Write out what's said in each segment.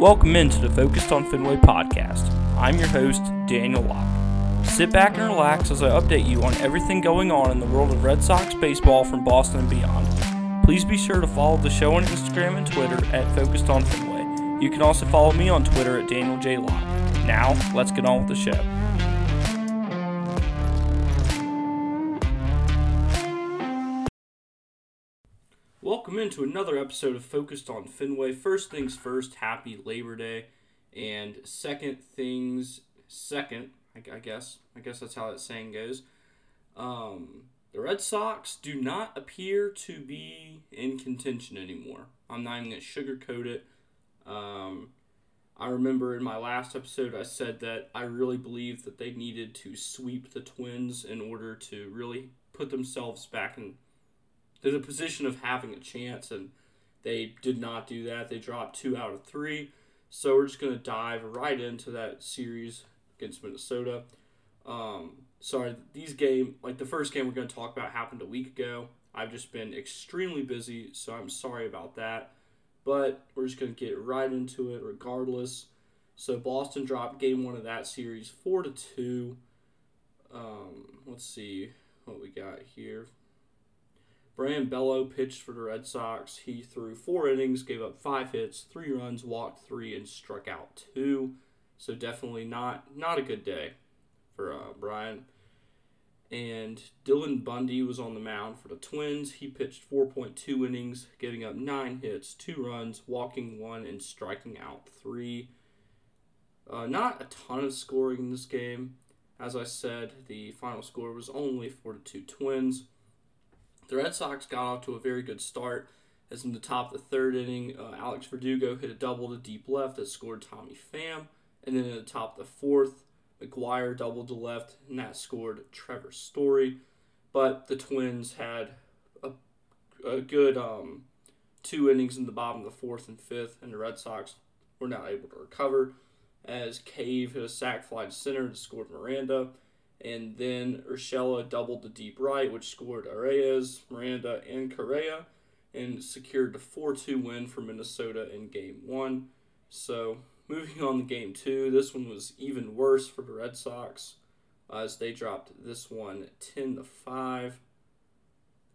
Welcome into the Focused on Fenway podcast. I'm your host, Daniel Locke. Sit back and relax as I update you on everything going on in the world of Red Sox baseball from Boston and beyond. Please be sure to follow the show on Instagram and Twitter at Focused on Fenway. You can also follow me on Twitter at Daniel J. Locke. Now, let's get on with the show. Welcome into another episode of Focused on Fenway. First things first, happy Labor Day. And second things second, I, I guess. I guess that's how that saying goes. Um, the Red Sox do not appear to be in contention anymore. I'm not even going to sugarcoat it. Um, I remember in my last episode I said that I really believed that they needed to sweep the Twins in order to really put themselves back in to a position of having a chance, and they did not do that. They dropped two out of three. So we're just going to dive right into that series against Minnesota. Um, sorry, these game like the first game we're going to talk about happened a week ago. I've just been extremely busy, so I'm sorry about that. But we're just going to get right into it regardless. So Boston dropped game one of that series four to two. Um, let's see what we got here. Brayan Bello pitched for the Red Sox. He threw four innings, gave up five hits, three runs, walked three, and struck out two. So definitely not not a good day for uh, Brian. And Dylan Bundy was on the mound for the Twins. He pitched 4.2 innings, giving up nine hits, two runs, walking one, and striking out three. Uh, not a ton of scoring in this game. As I said, the final score was only 4 to 2 Twins. The Red Sox got off to a very good start, as in the top of the third inning, uh, Alex Verdugo hit a double to deep left that scored Tommy Pham, and then in the top of the fourth, McGuire doubled to left, and that scored Trevor Story. But the Twins had a, a good um, two innings in the bottom of the fourth and fifth, and the Red Sox were not able to recover as Cave hit a sac fly to center and scored Miranda. And then Urshela doubled to deep right, which scored Arraez, Miranda, and Correa, and secured the 4 2 win for Minnesota in game one. So, moving on to game two, this one was even worse for the Red Sox as they dropped this one 10 to 5.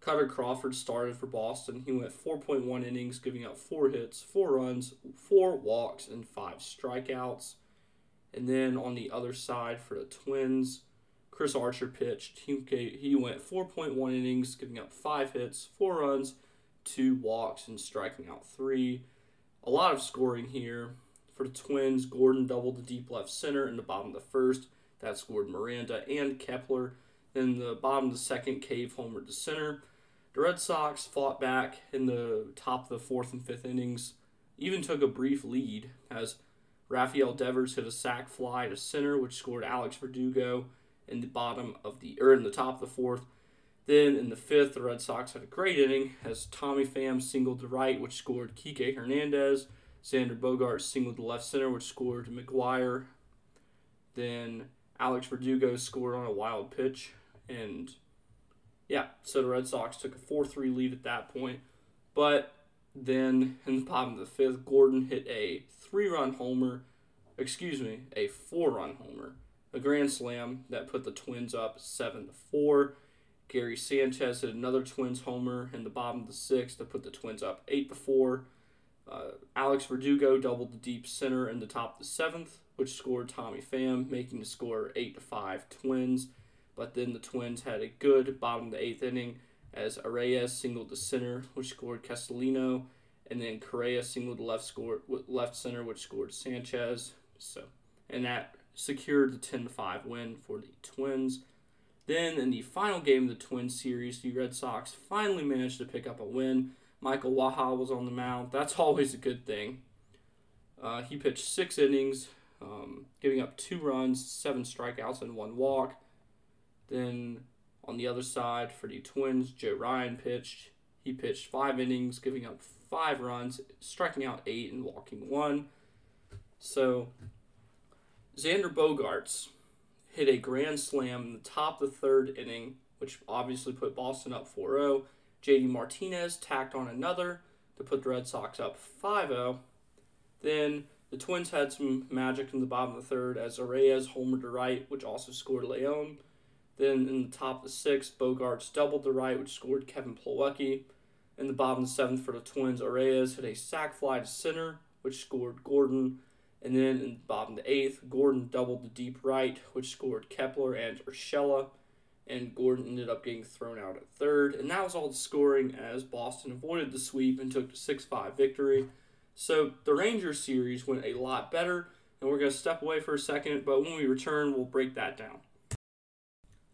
Kutter Crawford started for Boston. He went 4.1 innings, giving up four hits, four runs, four walks, and five strikeouts. And then on the other side for the Twins, Chris Archer pitched. He, he went 4.1 innings, giving up five hits, four runs, two walks, and striking out three. A lot of scoring here. For the Twins, Gordon doubled the deep left center in the bottom of the first. That scored Miranda and Kepler. Then the bottom of the second, Cave homered to center. The Red Sox fought back in the top of the fourth and fifth innings, even took a brief lead as Rafael Devers hit a sac fly to center, which scored Alex Verdugo in the bottom of the or in the top of the fourth. Then in the fifth, the Red Sox had a great inning as Tommy Pham singled to right, which scored Kike Hernandez. Xander Bogaerts singled to left center, which scored McGuire. Then Alex Verdugo scored on a wild pitch, and yeah, so the Red Sox took a 4 3 lead at that point. But then in the bottom of the fifth, Gordon hit a three run homer, excuse me, a four run homer, a grand slam that put the Twins up 7 to 4. Gary Sanchez hit another Twins homer in the bottom of the sixth to put the Twins up 8 to 4. Uh, Alex Verdugo doubled the deep center in the top of the seventh, which scored Tommy Pham, making the score 8 to 5 Twins. But then the Twins had a good bottom of the eighth inning as Arraez singled to center, which scored Castellino, and then Correa singled left score left center, which scored Sanchez. So, and that secured the 10 5 win for the Twins. Then in the final game of the Twins series, the Red Sox finally managed to pick up a win. Michael Wacha was on the mound. That's always a good thing. Uh, he pitched six innings, um, giving up two runs, seven strikeouts, and one walk. Then on the other side for the Twins, Joe Ryan pitched. He pitched five innings, giving up five runs, striking out eight, and walking one. So Xander Bogaerts hit a grand slam in the top of the third inning, which obviously put Boston up 4 0. JD Martinez tacked on another to put the Red Sox up 5 0. Then The Twins had some magic in the bottom of the third as Arraez homered to right, which also scored Leon. Then in the top of the sixth, Bogaerts doubled to right, which scored Kevin Plawecki. In the bottom of the seventh for the Twins, Arraez hit a sac fly to center, which scored Gordon. And then in the bottom of the eighth, Gordon doubled the deep right, which scored Kepler and Urshela. And Gordon ended up getting thrown out at third. And that was all the scoring as Boston avoided the sweep and took the 6 5 victory. So the Rangers series went a lot better, and we're going to step away for a second, but when we return, we'll break that down.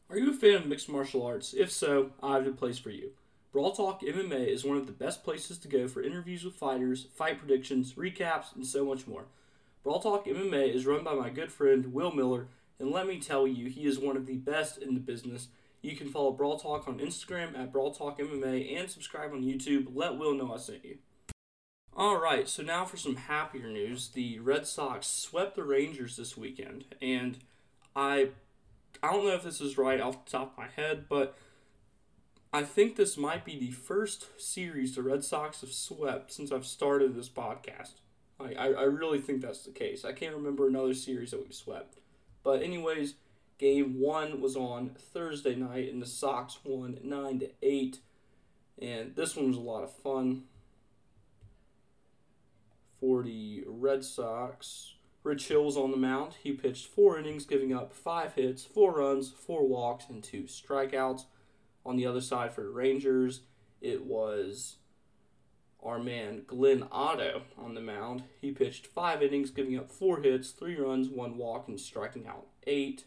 Are you a fan of mixed martial arts? If so, I have a place for you. Brawl Talk MMA is one of the best places to go for interviews with fighters, fight predictions, recaps, and so much more. Brawl Talk MMA is run by my good friend Will Miller, and let me tell you, he is one of the best in the business. You can follow Brawl Talk on Instagram at Brawl Talk MMA and subscribe on YouTube. Let Will know I sent you. All right, so now for some happier news. The Red Sox swept the Rangers this weekend, and I I don't know if this is right off the top of my head, but I think this might be the first series the Red Sox have swept since I've started this podcast. I, I, really think that's the case. I can't remember another series that we've swept. But anyways, game one was on Thursday night, and the Sox won nine to eight. And this one was a lot of fun for the Red Sox. Rich Hill's on the mound. He pitched four innings, giving up five hits, four runs, four walks, and two strikeouts. On the other side for the Rangers, it was our man Glenn Otto on the mound. He pitched five innings, giving up four hits, three runs, one walk, and striking out eight.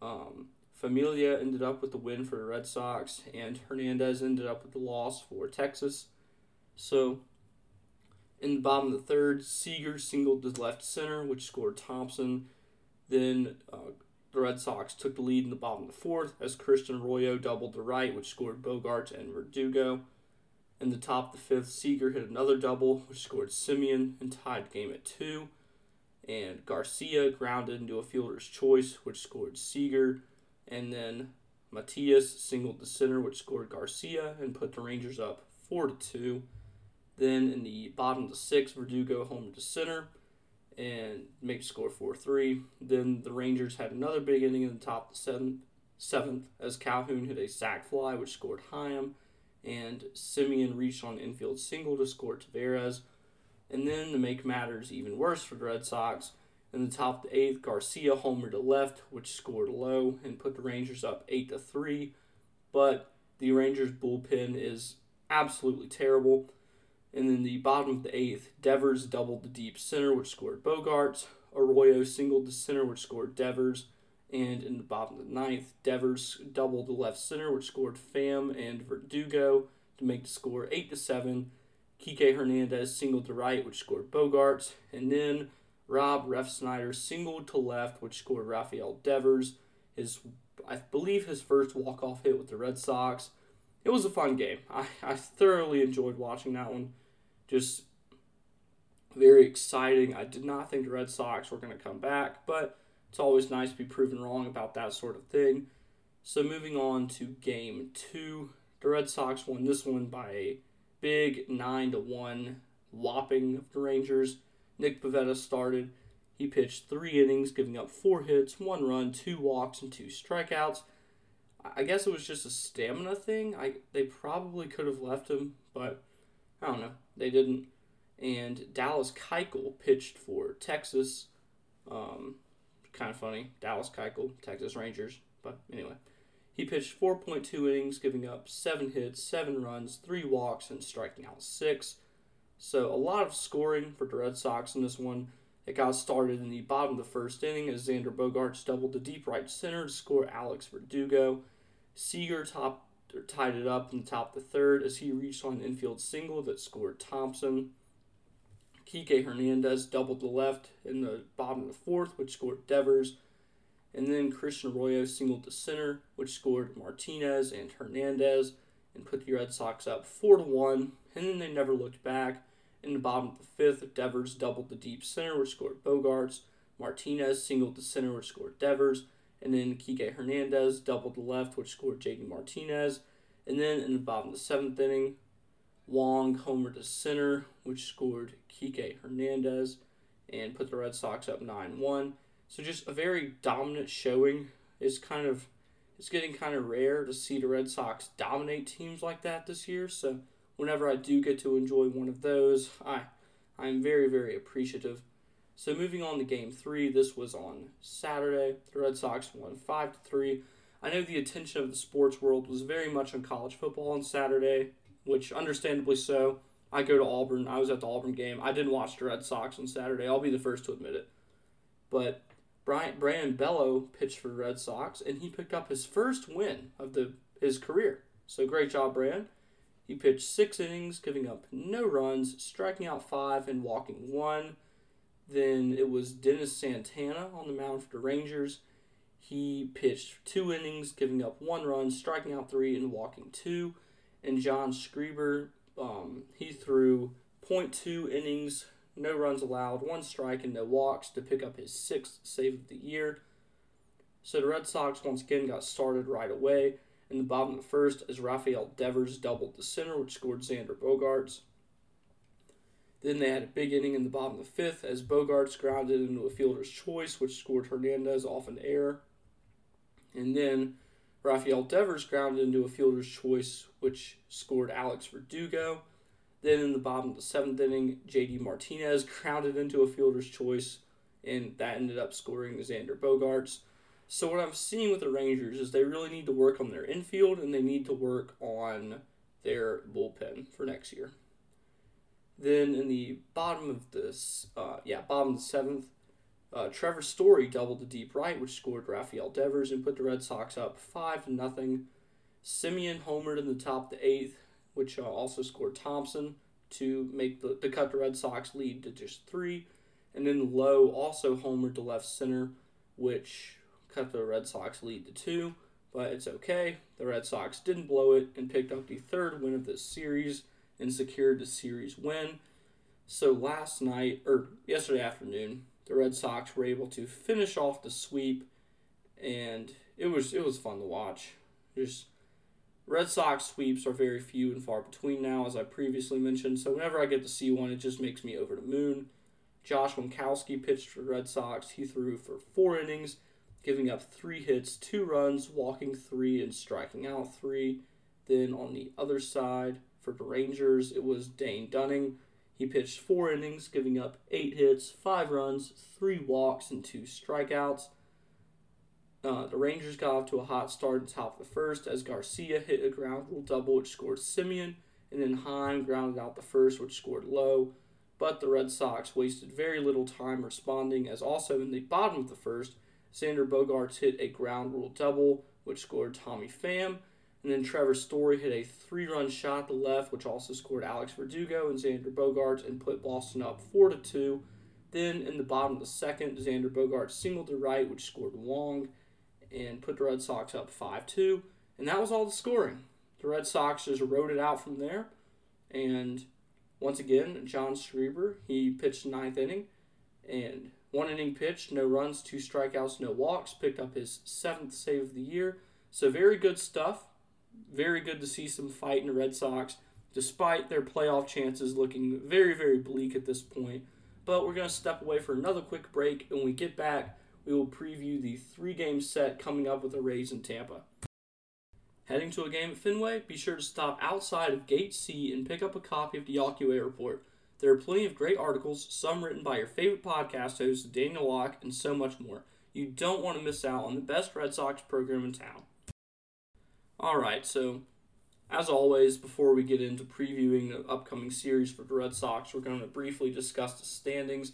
Um, Familia ended up with the win for the Red Sox, and Hernandez ended up with the loss for Texas. So in the bottom of the third, Seager singled to left center, which scored Thompson. Then uh, the Red Sox took the lead in the bottom of the fourth as Christian Arroyo doubled to right, which scored Bogaerts and Verdugo. In the top of the fifth, Seager hit another double, which scored Semien and tied the game at two. And Garcia grounded into a fielder's choice, which scored Seager. And then Mathias singled to center, which scored Garcia and put the Rangers up four to two. Then in the bottom of the sixth, Verdugo homered to center and make score 4 3. Then the Rangers had another big inning in the top of the seventh, seventh as Calhoun hit a sac fly, which scored Heim, and Semien reached on infield single to score Taveras. And then to make matters even worse for the Red Sox, in the top of the eighth, Garcia homered to left, which scored Lowe and put the Rangers up 8 to 3. But the Rangers bullpen is absolutely terrible. And then the bottom of the eighth, Devers doubled the deep center, which scored Bogaerts. Arroyo singled the center, which scored Devers. And in the bottom of the ninth, Devers doubled the left center, which scored Pham and Verdugo to make the score 8 to 7. Kike Hernandez singled to right, which scored Bogaerts. And then Rob Refsnyder singled to left, which scored Rafael Devers. His, I believe, his first walk-off hit with the Red Sox it was a fun game. I, I thoroughly enjoyed watching that one. Just very exciting. I did not think the Red Sox were going to come back, but it's always nice to be proven wrong about that sort of thing. So moving on to game two, the Red Sox won this one by a big nine to one whopping of the Rangers. Nick Pivetta started. He pitched three innings, giving up four hits, one run, two walks, and two strikeouts. I guess it was just a stamina thing. I they probably could have left him, but I don't know. They didn't. And Dallas Keuchel pitched for Texas. Um, kind of funny. Dallas Keuchel, Texas Rangers. But anyway, he pitched 4.2 innings, giving up seven hits, seven runs, three walks, and striking out six. So a lot of scoring for the Red Sox in this one. It got started in the bottom of the first inning as Xander Bogaerts doubled to deep right center to score Alex Verdugo. Seager top, tied it up in the top of the third as he reached on an infield single that scored Thompson. Kike Hernandez doubled the left in the bottom of the fourth, which scored Devers. And then Christian Arroyo singled to center, which scored Martinez and Hernandez and put the Red Sox up 4 to 1. And then they never looked back in the bottom of the fifth, Devers doubled the deep center, which scored Bogaerts. Martinez singled to center, which scored Devers. And then Kike Hernandez doubled the left, which scored JD Martinez. And then in the bottom of the seventh inning, Wong homer to center, which scored Kike Hernandez. and put the Red Sox up 9 1. So just a very dominant showing is kind of it's getting kind of rare to see the Red Sox dominate teams like that this year. So whenever I do get to enjoy one of those, I I'm very very appreciative. So moving on to Game Three, this was on Saturday. The Red Sox won five to three. I know the attention of the sports world was very much on college football on Saturday, which understandably so. I go to Auburn. I was at the Auburn game. I didn't watch the Red Sox on Saturday. I'll be the first to admit it. But Brian Brayan Bello pitched for the Red Sox, and he picked up his first win of the his career. So great job, Brian. He pitched six innings, giving up no runs, striking out five and walking one. Then it was Dennis Santana on the mound for the Rangers. He pitched two innings, giving up one run, striking out three, and walking two. And John Schreiber, um, he threw 0.2 innings, no runs allowed, one strike, and no walks to pick up his sixth save of the year. So the Red Sox once again got started right away in the bottom of the first as Rafael Devers doubled the center, which scored Xander Bogaerts. Then they had a big inning in the bottom of the fifth as Bogaerts grounded into a fielder's choice, which scored Hernandez off an error. And then Rafael Devers grounded into a fielder's choice, which scored Alex Verdugo. Then in the bottom of the seventh inning, JD Martinez grounded into a fielder's choice, and that ended up scoring Xander Bogaerts. So what I'm seeing with the Rangers is they really need to work on their infield and they need to work on their bullpen for next year. Then in the bottom of this, uh, yeah, bottom of the seventh, uh, Trevor Story doubled to deep right, which scored Rafael Devers and put the Red Sox up five to nothing. Semien homered in the top of the eighth, which uh, also scored Thompson to make the to cut the Red Sox lead to just three, and then Lowe also homered to left center, which cut the Red Sox lead to two. But it's okay. The Red Sox didn't blow it and picked up the third win of this series and secured the series win. So last night or yesterday afternoon, the Red Sox were able to finish off the sweep, and it was it was fun to watch. Just Red Sox sweeps are very few and far between now, as I previously mentioned. So whenever I get to see one, it just makes me over the moon. Josh Winckowski pitched for Red Sox. He threw for four innings, giving up three hits, two runs, walking three, and striking out three. Then on the other side for the Rangers, it was Dane Dunning. He pitched four innings, giving up eight hits, five runs, three walks, and two strikeouts. Uh, the Rangers got off to a hot start in the top of the first as Garcia hit a ground rule double, which scored Semien, and then Heim grounded out the first, which scored Lowe. But the Red Sox wasted very little time responding, as also in the bottom of the first, Xander Bogaerts hit a ground rule double, which scored Tommy Pham, and then Trevor Story hit a three run shot to left, which also scored Alex Verdugo and Xander Bogaerts and put Boston up 4 to 2. Then in the bottom of the second, Xander Bogaerts singled to right, which scored Wong and put the Red Sox up 5 2. And that was all the scoring. The Red Sox just rode it out from there. And once again, John Schreiber, he pitched ninth inning. And one inning pitched, no runs, two strikeouts, no walks, picked up his seventh save of the year. So very good stuff. Very good to see some fight in the Red Sox, despite their playoff chances looking very, very bleak at this point. But we're going to step away for another quick break. And when we get back, we will preview the three game set coming up with the Rays in Tampa. Heading to a game at Fenway, be sure to stop outside of Gate C and pick up a copy of the Yawkey Report. There are plenty of great articles, some written by your favorite podcast host, Daniel Locke, and so much more. You don't want to miss out on the best Red Sox program in town. Alright, so as always, before we get into previewing the upcoming series for the Red Sox, we're going to briefly discuss the standings.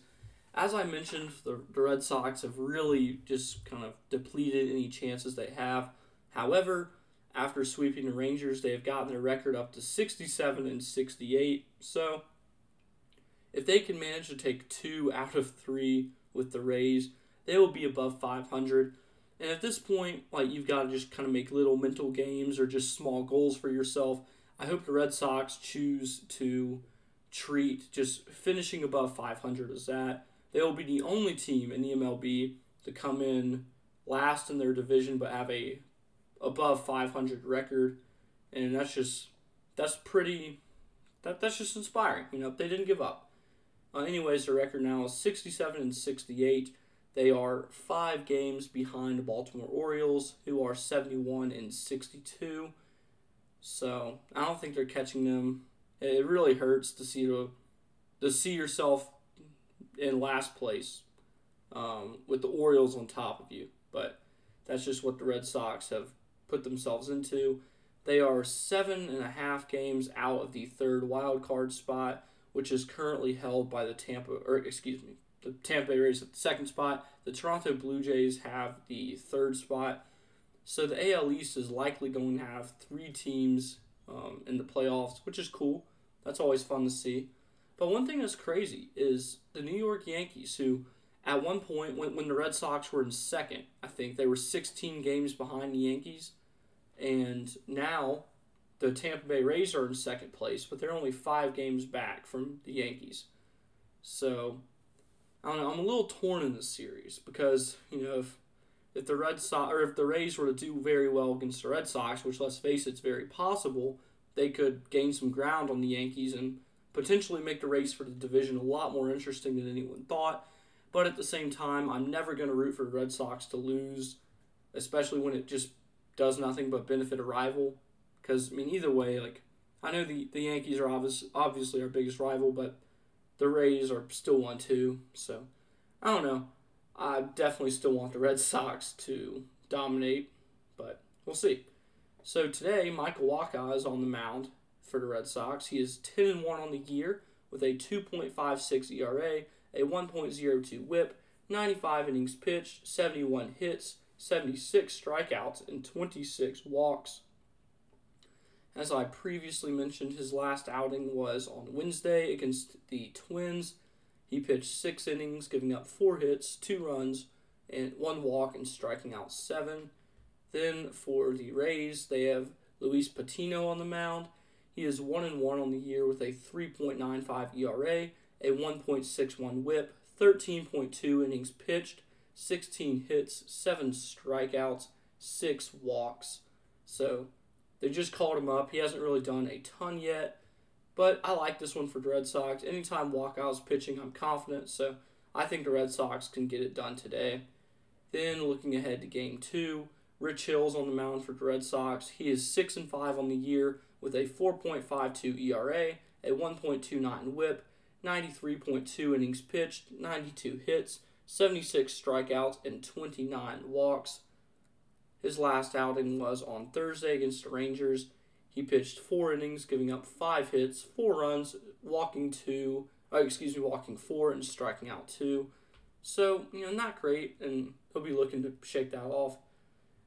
As I mentioned, the, the Red Sox have really just kind of depleted any chances they have. However, after sweeping the Rangers, they have gotten their record up to 67 and 68. So, if they can manage to take two out of three with the Rays, they will be above 500. And at this point, like you've got to just kind of make little mental games or just small goals for yourself. I hope the Red Sox choose to treat just finishing above 500 as that. They will be the only team in the MLB to come in last in their division but have a above 500 record, and that's just that's pretty that that's just inspiring. You know, they didn't give up. Uh, anyways, their record now is 67 and 68. They are five games behind the Baltimore Orioles, who are 71 and 62. So I don't think they're catching them. It really hurts to see to, to see yourself in last place um, with the Orioles on top of you. But that's just what the Red Sox have put themselves into. They are seven and a half games out of the third wild card spot, which is currently held by the Tampa, or excuse me, the Tampa Bay Rays at the second spot. The Toronto Blue Jays have the third spot. So the AL East is likely going to have three teams um, in the playoffs, which is cool. That's always fun to see. But one thing that's crazy is the New York Yankees, who at one point, when, when the Red Sox were in second, I think they were 16 games behind the Yankees. And now the Tampa Bay Rays are in second place, but they're only five games back from the Yankees. So, I don't know. I'm a little torn in this series because, you know, if, if the Red Sox or if the Rays were to do very well against the Red Sox, which let's face it, it's very possible, they could gain some ground on the Yankees and potentially make the race for the division a lot more interesting than anyone thought. But at the same time, I'm never going to root for the Red Sox to lose, especially when it just does nothing but benefit a rival. Because, I mean, either way, like, I know the, the Yankees are obvious, obviously our biggest rival, but the Rays are still one two, So, I don't know. I definitely still want the Red Sox to dominate, but we'll see. So today, Michael Wacha is on the mound for the Red Sox. He is 10 and 1 on the year with a 2.56 ERA a 1.02 whip, 95 innings pitched, 71 hits, 76 strikeouts, and 26 walks. As I previously mentioned, his last outing was on Wednesday against the Twins. He pitched six innings, giving up four hits, two runs, and one walk, and striking out seven. Then for the Rays, they have Luis Patino on the mound. He is one and one on the year with a 3.95 ERA, a 1.61 whip, 13.2 innings pitched, 16 hits, 7 strikeouts, 6 walks. So they just called him up. He hasn't really done a ton yet, but I like this one for the Red Sox. Anytime Wacha's pitching, I'm confident, so I think the Red Sox can get it done today. Then looking ahead to game two, Rich Hill's on the mound for the Red Sox. He is 6 and 5 on the year with a 4.52 ERA, a 1.29 whip, 93.2 innings pitched, 92 hits, 76 strikeouts, and 29 walks. His last outing was on Thursday against the Rangers. He pitched four innings, giving up five hits, four runs, walking two, oh, excuse me, walking four and striking out two. So, you know, not great, and he'll be looking to shake that off.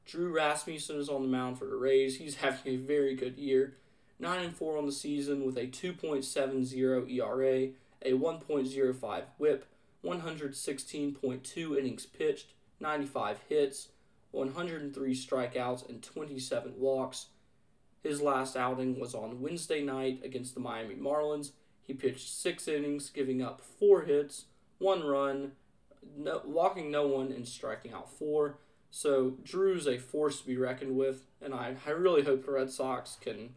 Drew Rasmussen is on the mound for the Rays. He's having a very good year. 9 and 4 on the season with a 2.70 ERA, a 1.05 whip, 116.2 innings pitched, 95 hits, 103 strikeouts, and 27 walks. His last outing was on Wednesday night against the Miami Marlins. He pitched six innings, giving up four hits, one run, no, walking no one, and striking out four. So Drew's a force to be reckoned with, and I, I really hope the Red Sox can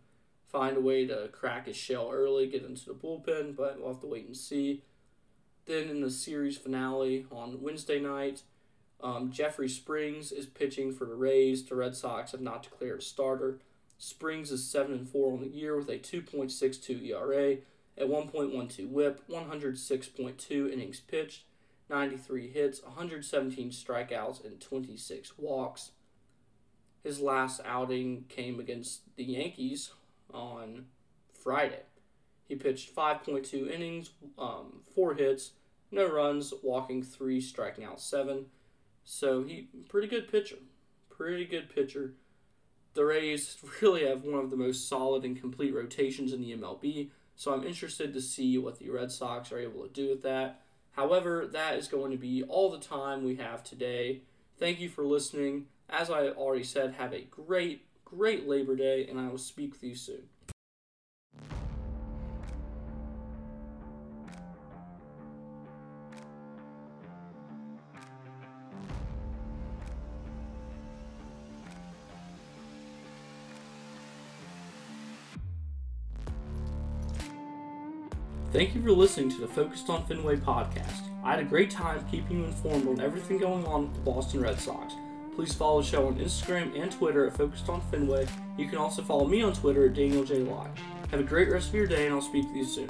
find a way to crack his shell early, get into the bullpen, but we'll have to wait and see. Then in the series finale on Wednesday night, um, Jeffrey Springs is pitching for the Rays. The Red Sox have not declared a starter. Springs is 7 and 4 on the year with a 2.62 ERA, a 1.12 whip, 106.2 innings pitched, 93 hits, 117 strikeouts, and 26 walks. His last outing came against the Yankees on Friday. He pitched 5.2 innings, um, four hits, no runs, walking three, striking out seven. So he pretty good pitcher, pretty good pitcher. The Rays really have one of the most solid and complete rotations in the MLB. So I'm interested to see what the Red Sox are able to do with that. However, that is going to be all the time we have today. Thank you for listening. As I already said, have a great great Labor Day, and I will speak with you soon. Thank you for listening to the Focused on Fenway podcast. I had a great time keeping you informed on everything going on with the Boston Red Sox. Please follow the show on Instagram and Twitter at Focused on Fenway. You can also follow me on Twitter at Daniel J. Locke. Have a great rest of your day, and I'll speak to you soon.